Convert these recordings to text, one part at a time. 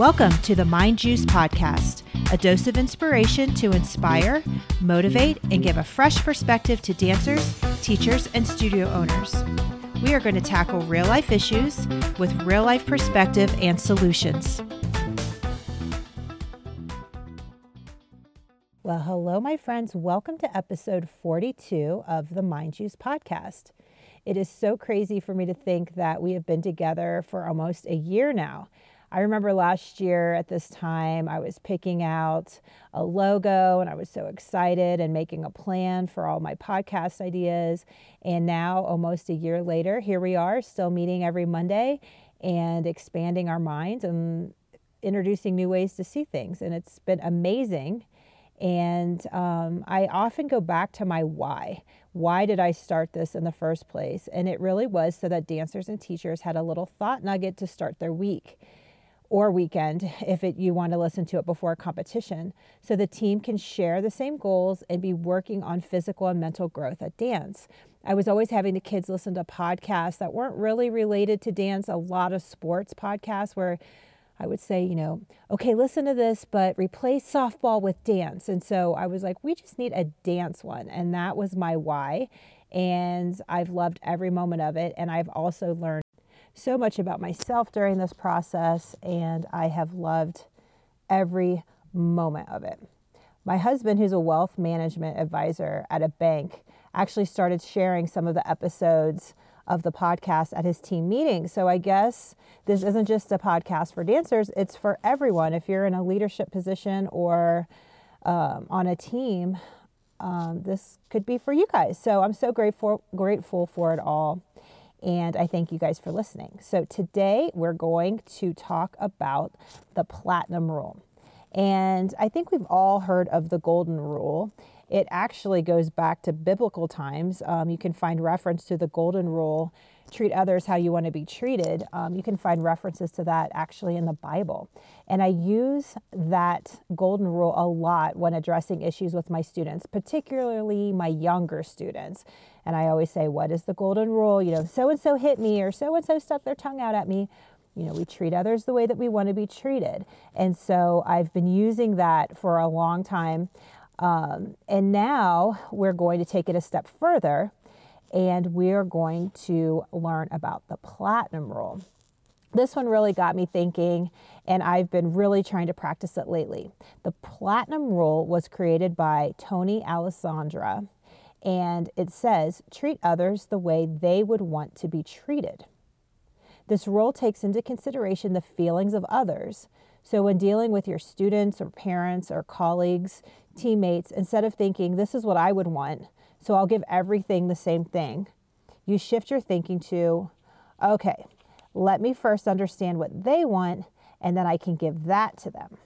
Welcome to the Mind Juice Podcast, a dose of inspiration to inspire, motivate, and give a fresh perspective to dancers, teachers, and studio owners. We are going to tackle real life issues with real life perspective and solutions. Well, hello, my friends. Welcome to episode 42 of the Mind Juice Podcast. It is so crazy for me to think that we have been together for almost a year now. I remember last year at this time, I was picking out a logo and I was so excited and making a plan for all my podcast ideas. And now, almost a year later, here we are, still meeting every Monday and expanding our minds and introducing new ways to see things. And it's been amazing. And um, I often go back to my why. Why did I start this in the first place? And it really was so that dancers and teachers had a little thought nugget to start their week or weekend if it, you want to listen to it before a competition. So the team can share the same goals and be working on physical and mental growth at dance. I was always having the kids listen to podcasts that weren't really related to dance, a lot of sports podcasts where I would say, you know, okay, listen to this, but replace softball with dance. And so I was like, we just need a dance one. And that was my why. And I've loved every moment of it. And I've also learned so much about myself during this process, and I have loved every moment of it. My husband, who's a wealth management advisor at a bank, actually started sharing some of the episodes of the podcast at his team meeting. So I guess this isn't just a podcast for dancers, it's for everyone. If you're in a leadership position or um, on a team, um, this could be for you guys. So I'm so grateful grateful for it all. And I thank you guys for listening. So, today we're going to talk about the platinum rule. And I think we've all heard of the golden rule. It actually goes back to biblical times. Um, you can find reference to the golden rule treat others how you want to be treated. Um, you can find references to that actually in the Bible. And I use that golden rule a lot when addressing issues with my students, particularly my younger students. And I always say, What is the golden rule? You know, so and so hit me, or so and so stuck their tongue out at me. You know, we treat others the way that we want to be treated. And so I've been using that for a long time. Um, and now we're going to take it a step further and we're going to learn about the platinum rule. This one really got me thinking, and I've been really trying to practice it lately. The platinum rule was created by Tony Alessandra, and it says treat others the way they would want to be treated. This rule takes into consideration the feelings of others. So, when dealing with your students or parents or colleagues, teammates, instead of thinking, this is what I would want, so I'll give everything the same thing. You shift your thinking to, okay, let me first understand what they want, and then I can give that to them.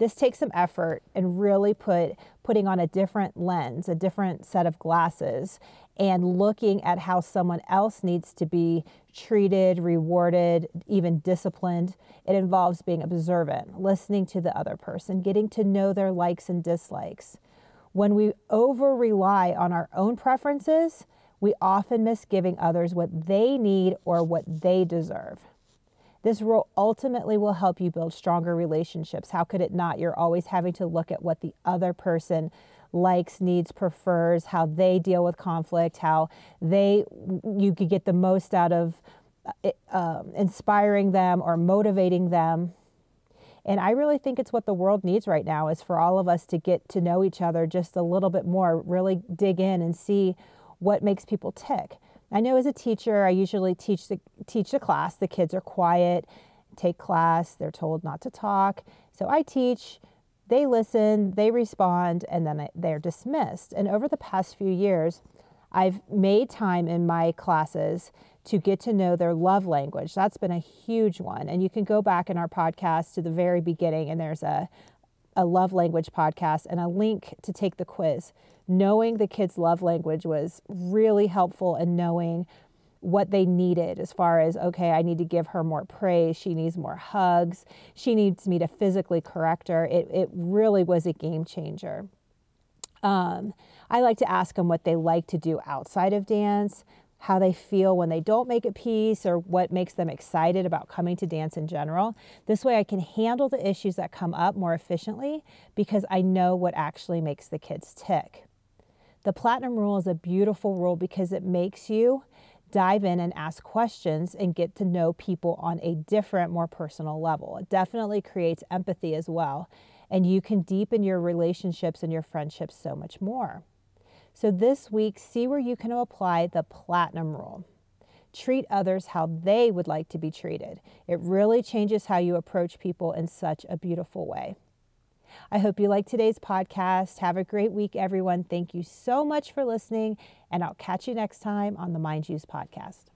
This takes some effort and really put putting on a different lens, a different set of glasses, and looking at how someone else needs to be treated, rewarded, even disciplined. It involves being observant, listening to the other person, getting to know their likes and dislikes. When we over rely on our own preferences, we often miss giving others what they need or what they deserve. This role ultimately will help you build stronger relationships. How could it not? You're always having to look at what the other person likes, needs, prefers, how they deal with conflict, how they you could get the most out of uh, inspiring them or motivating them. And I really think it's what the world needs right now is for all of us to get to know each other just a little bit more, really dig in and see what makes people tick. I know as a teacher, I usually teach the teach the class. The kids are quiet, take class, they're told not to talk. So I teach, they listen, they respond, and then they're dismissed. And over the past few years, I've made time in my classes to get to know their love language. That's been a huge one. And you can go back in our podcast to the very beginning, and there's a, a love language podcast and a link to take the quiz. Knowing the kids' love language was really helpful in knowing what they needed as far as okay i need to give her more praise. She needs more hugs. She needs me to physically correct her. It, it really was a game changer. Um, i like to ask them what they like to do outside of dance how they feel when they don't make a piece or what makes them excited about coming to dance in general. This way, I can handle the issues that come up more efficiently because I know what actually makes the kids tick. The platinum rule is a beautiful rule because it makes you dive in and ask questions and get to know people on a different, more personal level. It definitely creates empathy as well. And you can deepen your relationships and your friendships so much more. So, this week, see where you can apply the platinum rule. Treat others how they would like to be treated. It really changes how you approach people in such a beautiful way. I hope you like today's podcast. Have a great week, everyone. Thank you so much for listening, and I'll catch you next time on the Mind Juice podcast.